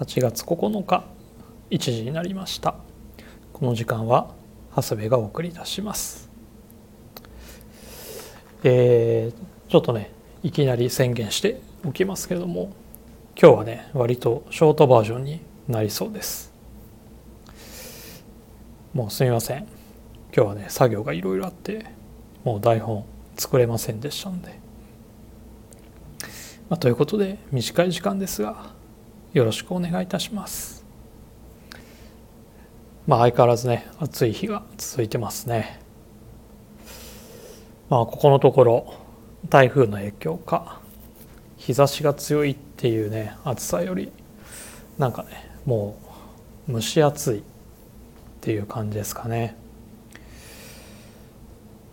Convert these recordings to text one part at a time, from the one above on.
8月9日1時になりました。この時間は長谷部がお送りいたします。えー、ちょっとねいきなり宣言しておきますけども今日はね割とショートバージョンになりそうです。もうすみません。今日はね作業がいろいろあってもう台本作れませんでしたので、まあ、ということで短い時間ですがよろしくお願いいたします。まあ相変わらずね暑い日が続いてますね。まあここのところ台風の影響か日差しが強いっていうね暑さよりなんかねもう蒸し暑いっていう感じですかね。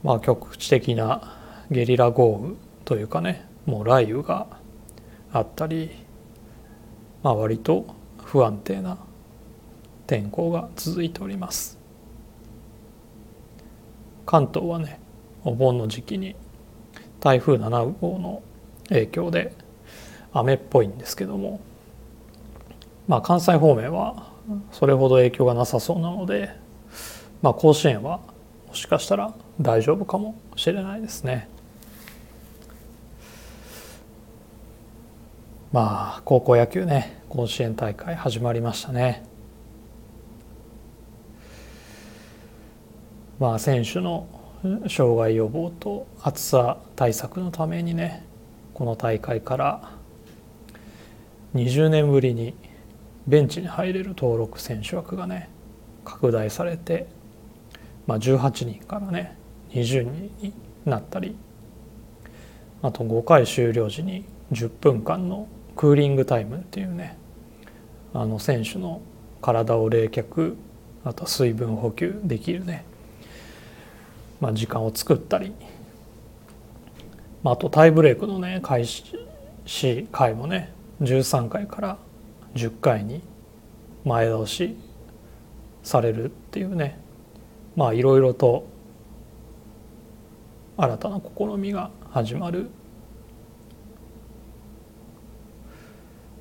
まあ局地的なゲリラ豪雨というかねもう雷雨があったりまあ割と不安定な天候が続いております関東はねお盆の時期に台風7号の影響で雨っぽいんですけどもまあ関西方面はそれほど影響がなさそうなのでまあ甲子園はもしかしたら大丈夫かもしれないですね。まあ高校野球ね甲子園大会始まりましたね。まあ選手の障害予防と暑さ対策のためにねこの大会から20年ぶりにベンチに入れる登録選手枠がね拡大されて、まあ、18人からね20人になったりあと5回終了時に10分間のクーリングタイムっていうねあの選手の体を冷却あと水分補給できるねまあ、時間を作ったり、まあ、あとタイブレークのね開始回もね13回から10回に前倒しされるっていうねまあいろいろと新たな試みが始まる、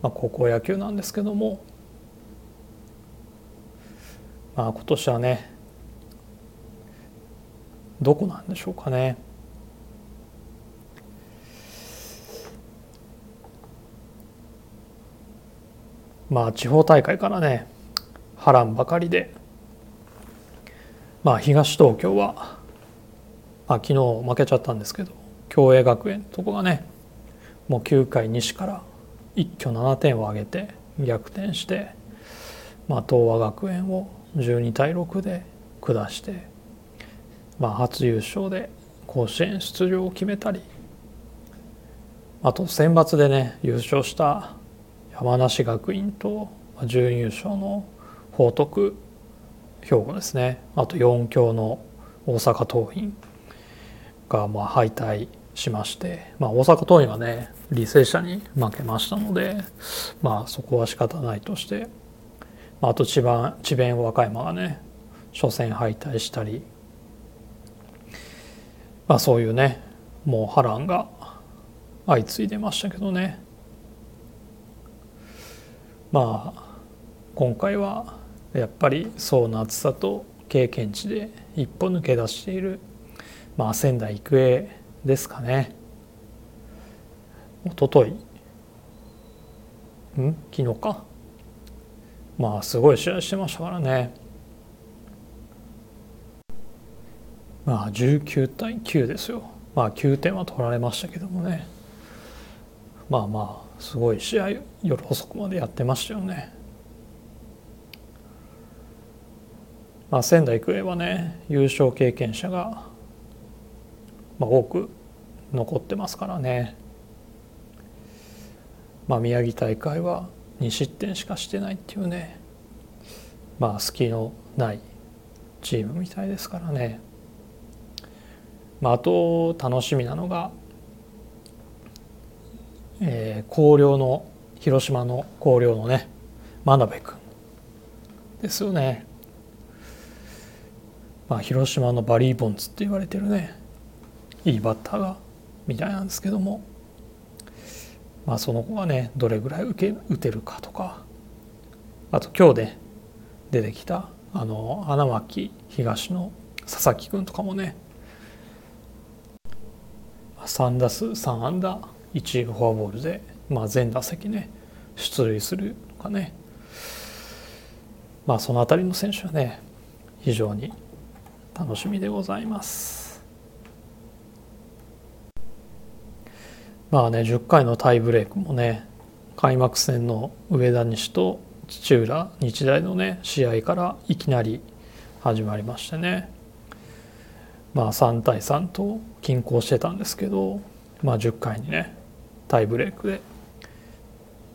まあ、高校野球なんですけども、まあ、今年はねどこなんでしょうかね。まあ地方大会からね波乱ばかりでまあ東東京は、まあ、昨日負けちゃったんですけど共栄学園とこがねもう9回西から一挙7点を挙げて逆転して、まあ、東和学園を12対6で下してまあ、初優勝で甲子園出場を決めたりあと選抜でね優勝した山梨学院と準優勝の報徳兵庫ですね。あと4強の大阪桐蔭がまあ敗退しまして、まあ、大阪桐蔭はね履正社に負けましたので、まあ、そこは仕方ないとして、まあ、あと千葉智弁和歌山がね初戦敗退したりまあ、そういうねもう波乱が相次いでましたけどね。まあ今回はやっぱり層の厚さと経験値で一歩抜け出している、まあ、仙台育英ですかね。一昨日ん？昨日か。まあすごい試合してましたからね。まあ19対9ですよ。まあ9点は取られましたけどもね。まあまあすごい試合夜遅くまでやってましたよね。まあ仙台育英はね優勝経験者が、まあ、多く残ってますからね。まあ宮城大会は2失点しかしてないっていうね。まあ隙のないチームみたいですからね。まあ、あと楽しみなのが、えー、広陵の広島の広陵のね真鍋君ですよね。まあ、広島のバリー・ボンズって言われてるね。いいバッターがみたいなんですけども、まあ、その子がねどれぐらい受け打てるかとか。あと今日で出てきたあの花巻東の佐々木君とかもね。3打数3安打1フォアボールで、まあ、全打席ね出塁するとかね。まあその辺りの選手はね非常に楽しみでございます。まあね10回のタイブレークもね開幕戦の上田西と土浦日大のね試合からいきなり始まりましてね。まあ3対3と均衡してたんですけどまあ10回にねタイブレークで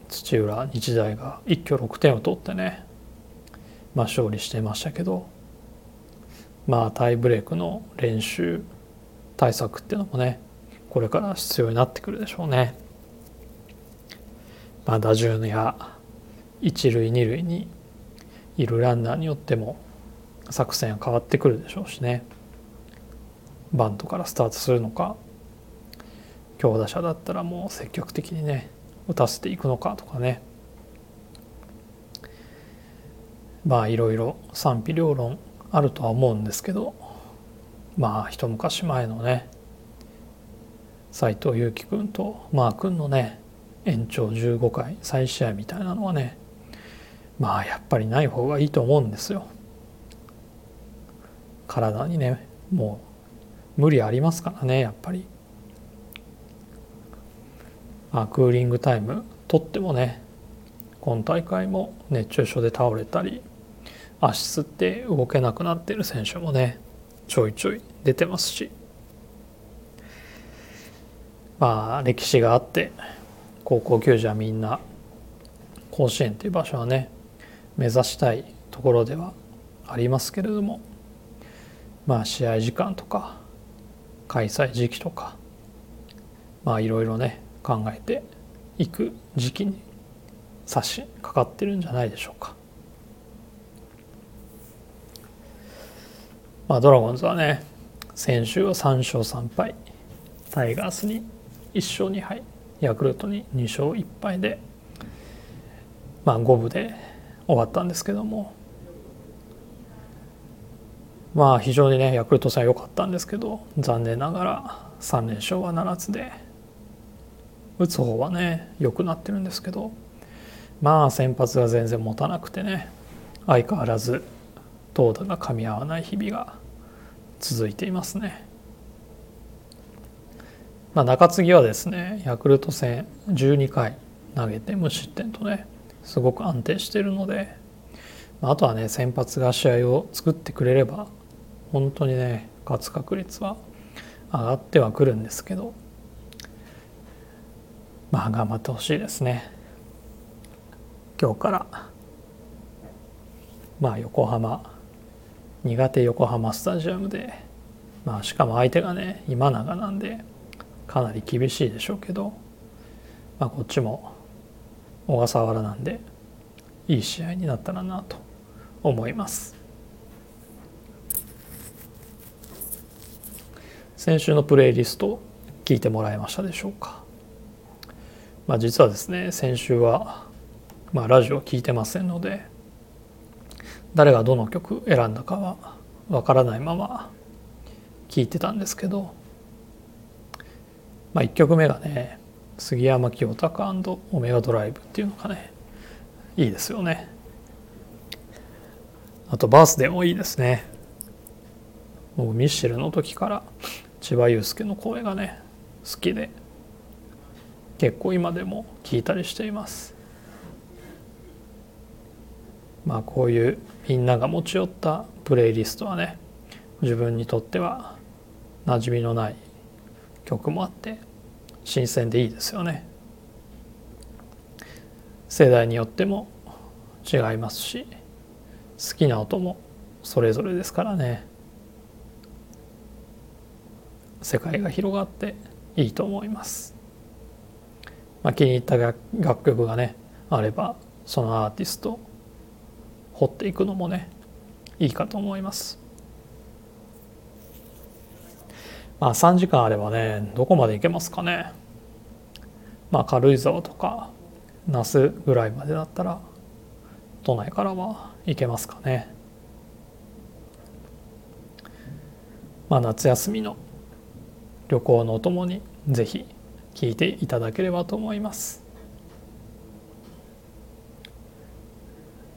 土浦日大が一挙6点を取ってねまあ勝利してましたけどまあタイブレークの練習対策っていうのもねこれから必要になってくるでしょうね。まあ、打順や一塁二塁にいるランナーによっても作戦は変わってくるでしょうしねバントからスタートするのか強打者だったらもう積極的にね打たせていくのかとかねまあいろいろ賛否両論あるとは思うんですけどまあ一昔前のね斎藤佑樹君とマー君のね延長15回再試合みたいなのはねまあやっぱりない方がいいと思うんですよ。体にねもう無理ありますからねやっぱり。まあ、クーリングタイムとってもね今大会も熱中症で倒れたり足つって動けなくなってる選手もねちょいちょい出てますしまあ歴史があって高校球児はみんな甲子園っていう場所はね目指したいところではありますけれどもまあ試合時間とか開催時期とかまあいろいろね考えていく時期に差し掛かってるんじゃないでしょうか。まあドラゴンズはね先週は3勝3敗タイガースに1勝2敗ヤクルトに2勝1敗でまあ五分で終わったんですけどもまあ非常にねヤクルト戦は良かったんですけど残念ながら3連勝はならずで打つ方はね良くなってるんですけどまあ先発が全然持たなくてね相変わらず投打が噛み合わない日々が続いていますね。まあ、中継ぎはですねヤクルト戦12回投げて無失点とねすごく安定しているのでまああとはね先発が試合を作ってくれれば本当にね勝つ確率は上がってはくるんですけどまあ頑張ってほしいですね。今日からまあ横浜苦手横浜スタジアムでまあしかも相手がね今永なんでかなり厳しいでしょうけど、まあ、こっちも小笠原なんでいい試合になったらなと思います。先週のプレイリスト聞いてもらえましたでしょうか、まあ、実はですね先週は、まあ、ラジオ聞いてませんので誰がどの曲選んだかはわからないまま聞いてたんですけど、まあ、1曲目がね杉山清隆オメガドライブっていうのがね。いいですよね。あとバースデーもいいですね。もうミッシェルの時から千葉雄介の声がね好きで結構今でも聞いたりしています。まあこういうみんなが持ち寄ったプレイリストはね自分にとっては馴染みのない曲もあって新鮮でいいですよね。世代によっても違いますし好きな音もそれぞれですからね。世界が広がっていいと思います、まあ、気に入った楽曲がねあればそのアーティスト掘っていくのもねいいかと思います。まあ3時間あればねどこまで行けますかね。まあ軽井沢とか那須ぐらいまでだったら都内からは行けますかね。まあ夏休みの旅行のお供にぜひ聞いていただければと思います。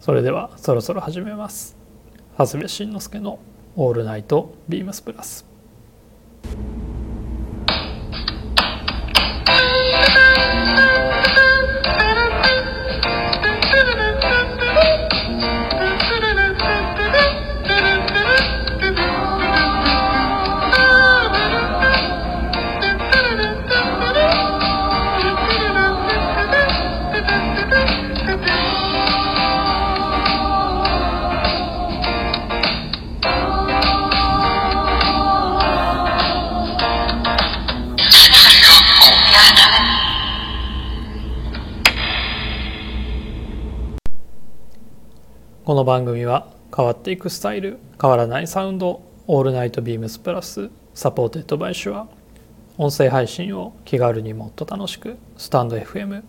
それではそろそろ始めます。長谷部慎之介の「オールナイトビームスプラス」この番組は変わっていくスタイル変わらないサウンドオールナイトビームスプラス supported by Shure 音声配信を気軽にもっと楽しくスタンド FM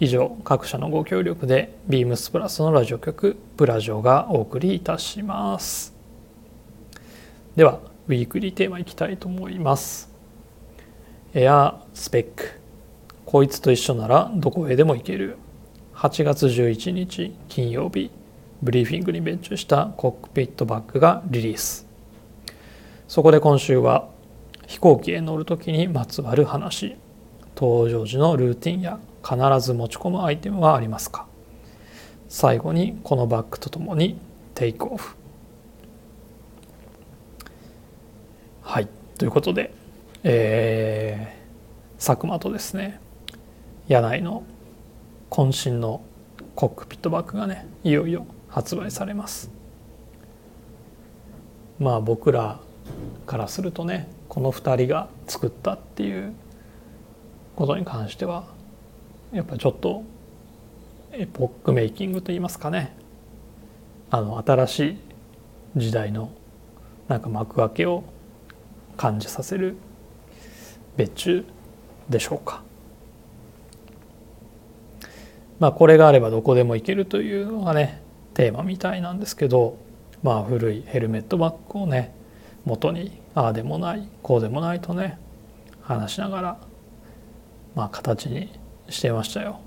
以上各社のご協力でビームスプラスのラジオ局プラジオがお送りいたします。では weekly theme いきたいと思います。 Air Spec。こいつと一緒ならどこへでも行ける。8月11日金曜日。ブリーフィングに別注したコックピットバッグがリリース。そこで今週は飛行機へ乗る時にまつわる話。搭乗時のルーティンや必ず持ち込むアイテムはありますか？最後にこのバッグとともにテイクオフ。はい。ということでえー、佐久間とですね柳井の渾身のコックピットバッグがねいよいよ発売されますまあ僕らからするとねこの2人が作ったっていうことに関してはやっぱちょっとエポックメイキングといいますかねあの新しい時代のなんか幕開けを感じさせる別注でしょうか。まあこれがあればどこでも行けるというのがねテーマみたいなんですけどまあ古いヘルメットバッグをね元にああでもないこうでもないとね話しながらまあ形にしてましたよ。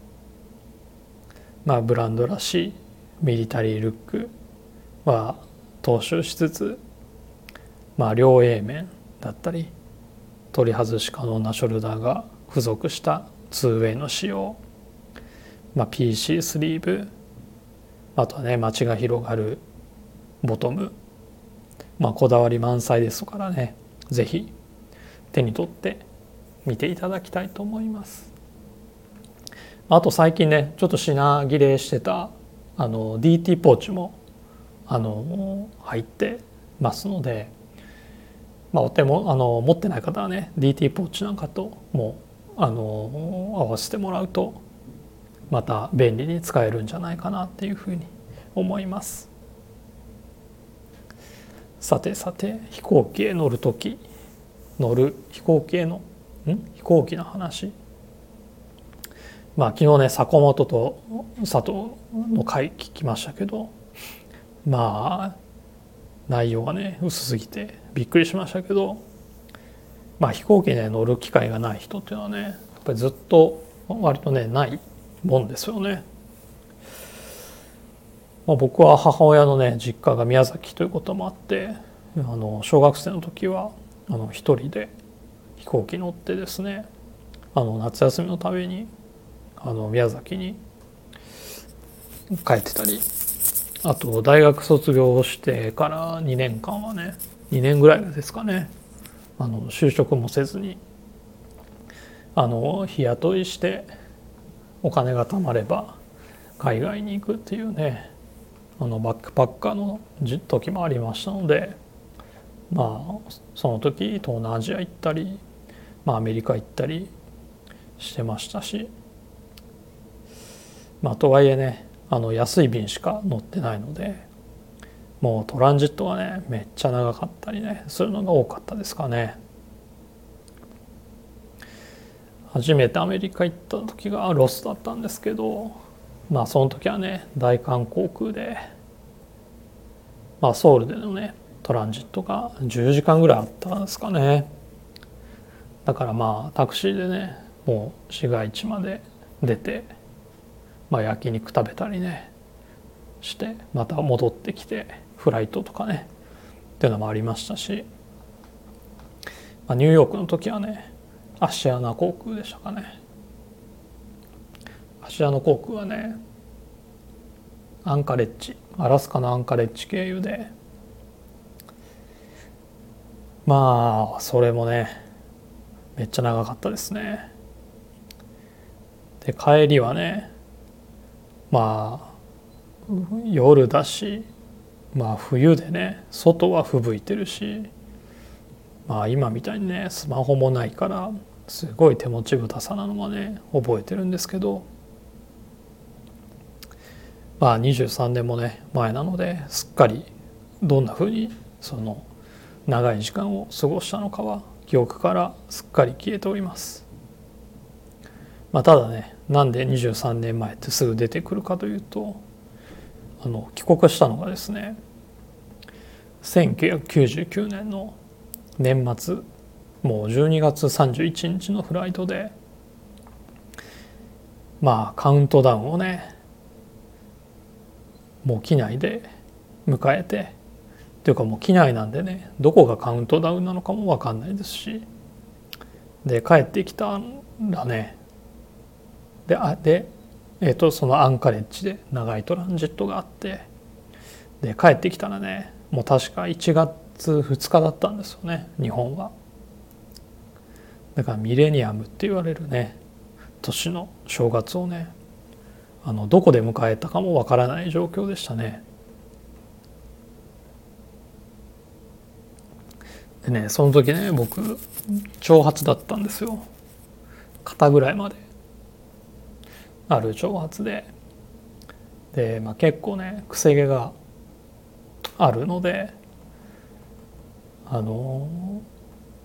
まあブランドらしいミリタリールックは踏襲しつつまあ両 A 面だったり取り外し可能なショルダーが付属した 2way の仕様、まあ、PC スリーブあとはね街が広がるボトム。まあこだわり満載ですからね。是非手に取って見ていただきたいと思います。あと最近ねちょっと品切れしてたあの DT ポーチもあの入ってますので、まあ、お手もあの持ってない方はね DT ポーチなんかともあの合わせてもらうとまた便利に使えるんじゃないかなっていうふうに思います。さてさて飛行機へ乗る時乗る飛行機へのん？飛行機の話。まあ昨日ね坂本と佐藤の回聞きましたけどまあ内容がね薄すぎてびっくりしましたけどまあ飛行機に、ね、乗る機会がない人っていうのはねやっぱりずっと割とねないもんですよね。まあ、僕は母親のね実家が宮崎ということもあってあの小学生の時はあの一人で飛行機乗ってですねあの夏休みのためにあの宮崎に帰ってたりあと大学卒業してから2年間はね2年ぐらいですかねあの就職もせずにあの日雇いしてお金が貯まれば海外に行くっていうねあのバックパッカーの時もありましたのでまあその時東南アジア行ったり、まあ、アメリカ行ったりしてましたしまあとはいえねあの安い便しか乗ってないのでもうトランジットがねめっちゃ長かったりねするのが多かったですかね。初めてアメリカ行った時がロスだったんですけどまあその時はね大韓航空で、まあ、ソウルでのねトランジットが10時間ぐらいあったんですかね。だからまあタクシーでねもう市街地まで出て、まあ、焼肉食べたりねしてまた戻ってきてフライトとかねっていうのもありましたし、まあ、ニューヨークの時はねアシアナ航空でしたかね。アシアナ航空はねアンカレッジアラスカのアンカレッジ経由で。まあそれもねめっちゃ長かったですね。で帰りはねまあ夜だしまあ冬でね外は吹雪いてるしまあ今みたいにねスマホもないからすごい手持ちぶたさなのはね覚えてるんですけどまあ23年もね前なのですっかりどんなふうにその長い時間を過ごしたのかは記憶からすっかり消えております。まあ、ただねなんで23年前ってすぐ出てくるかというとあの帰国したのがですね1999年の年末もう12月31日のフライトで。まあカウントダウンをねもう機内で迎えて。っていうかもう機内なんでねどこがカウントダウンなのかも分かんないですし。で帰ってきたらね。であで、えーと、そのアンカレッジで長いトランジットがあって。で帰ってきたらねもう確か1月2日だったんですよね日本は。だからミレニアムって言われるね年の正月をねあのどこで迎えたかもわからない状況でしたね。でねその時ね僕長髪だったんですよ。肩ぐらいまで。ある長髪で。で、まあ、結構ねくせ毛があるのであの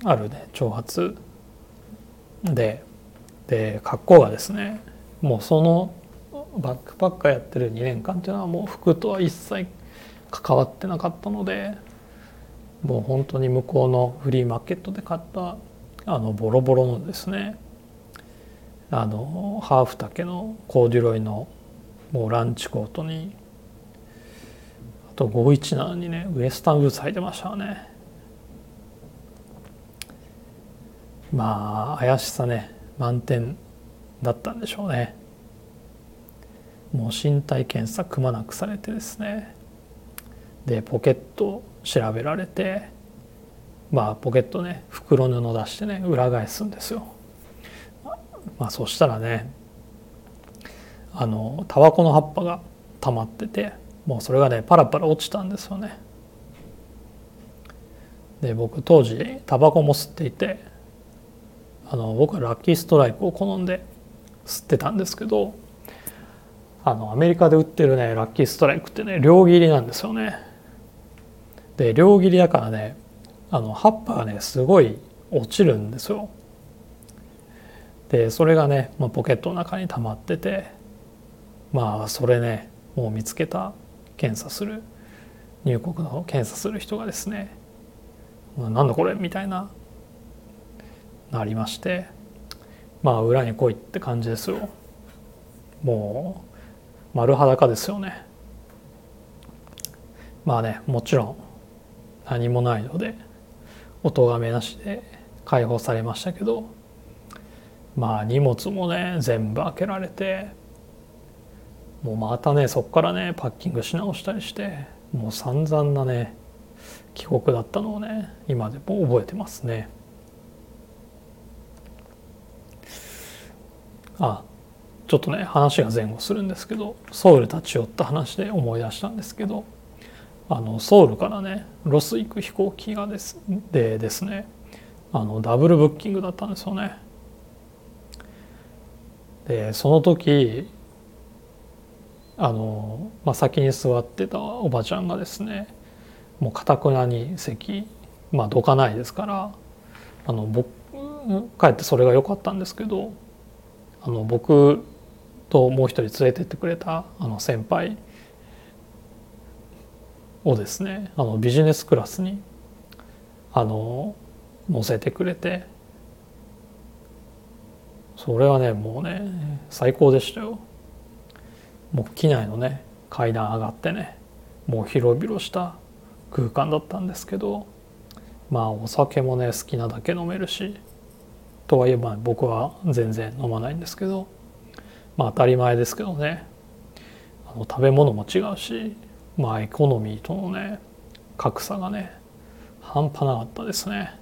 あるね長髪でで格好がですねもうそのバックパッカーやってる2年間っていうのはもう服とは一切関わってなかったのでもう本当に向こうのフリーマーケットで買ったあのボロボロのですねあのハーフ丈のコーデュロイのもうランチコートにあと517にねウエスタンブーツ履いてましたね。まあ怪しさね満点だったんでしょうねもう身体検査くまなくされてですねでポケット調べられてまあポケットね袋布出してね裏返すんですよ。まあそしたらねあのタバコの葉っぱが溜まっててもうそれがねパラパラ落ちたんですよね。で僕当時タバコも吸っていてあの僕はラッキーストライクを好んで吸ってたんですけどあのアメリカで売ってるねラッキーストライクってね両切りなんですよね。で両切りだからねあの葉っぱがねすごい落ちるんですよ。でそれがね、まあ、ポケットの中に溜まっててまあそれねもう見つけた検査する入国の検査する人がですね「なんだこれ?」みたいななりましてまあ裏に来いって感じですよ。もう丸裸ですよね。まあねもちろん何もないので音がめなしで解放されましたけどまあ荷物もね全部開けられてもうまたねそこからねパッキングし直したりしてもう散々なね帰国だったのをね今でも覚えてますね。あちょっとね話が前後するんですけどソウル立ち寄った話で思い出したんですけどあのソウルからねロス行く飛行機がですでですねあのダブルブッキングだったんですよね。でその時あの、まあ、先に座ってたおばちゃんがですねもうかたくなに席まあどかないですからあの僕かえってそれが良かったんですけどあの僕ともう一人連れてってくれたあの先輩をですねあのビジネスクラスにあの乗せてくれてそれはねもうね最高でしたよ。もう機内のね階段上がってねもう広々した空間だったんですけどまあお酒もね好きなだけ飲めるしとはいえば僕は全然飲まないんですけどまあ当たり前ですけどねあの食べ物も違うしまあエコノミーとのね格差がね半端なかったですね。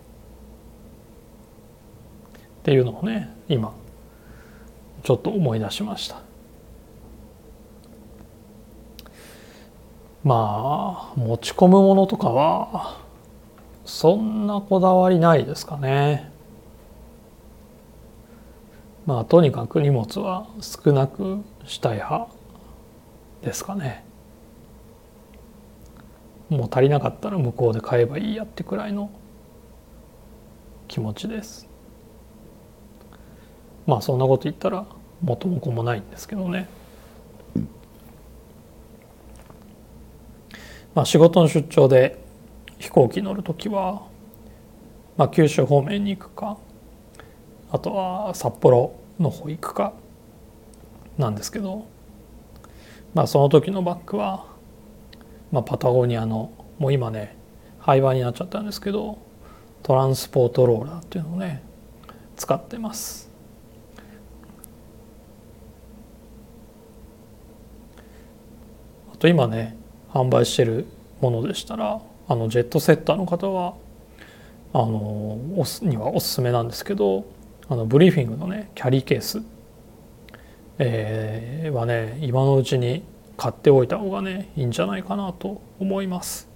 っていうのをね今ちょっと思い出しました。まあ持ち込むものとかはそんなこだわりないですかね。まあとにかく荷物は少なくしたい派ですかね。もう足りなかったら向こうで買えばいいやってくらいの気持ちです。まあそんなこと言ったら元も子もないんですけどね。まあ仕事の出張で飛行機乗る時は、まあ、九州方面に行くかあとは札幌の方行くかなんですけど、まあ、その時のバッグは、まあ、パタゴニアのもう今ね廃盤になっちゃったんですけどトランスポートローラーっていうのをね使ってます。あと今ね販売してるものでしたらあのジェットセッターの方はあのにはおすすめなんですけどあのブリーフィングのねキャリーケース、えー、はね今のうちに買っておいた方がねいいんじゃないかなと思います。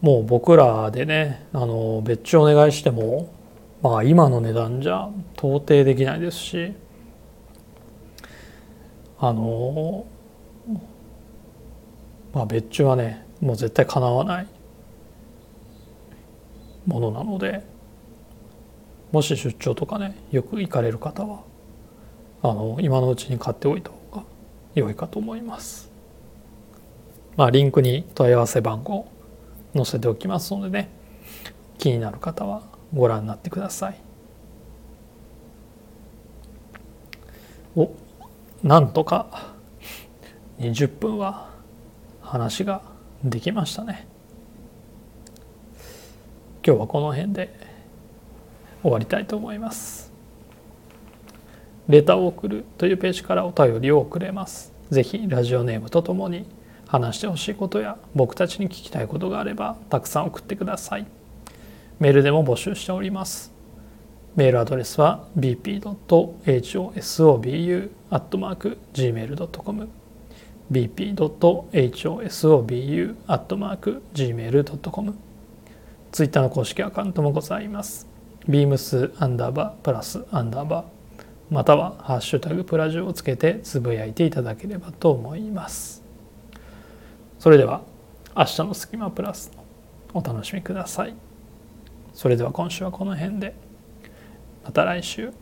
もう僕らでねあの別注お願いしてもまあ今の値段じゃ到底できないですしあのまあ別注はねもう絶対かなわないものなのでもし出張とかねよく行かれる方はあの今のうちに買っておいた方が良いかと思います。まあリンクに問い合わせ番号載せておきますのでね気になる方はご覧になってください。おなんとか20分は話ができましたね。今日はこの辺で終わりたいと思います。レターを送るというページからお便りを送れます。ぜひラジオネームとともに話してほしいことや僕たちに聞きたいことがあればたくさん送ってください。メールでも募集しております。メールアドレスは bp.hosobu.gmail.com bp.hosobu.gmail.com ツイッターの公式アカウントもございます。ビームスアンダーバープラスアンダーバーまたはハッシュタグプラジオをつけてつぶやいていただければと思います。それでは明日のスキマプラスお楽しみください。それでは今週はこの辺でまた来週。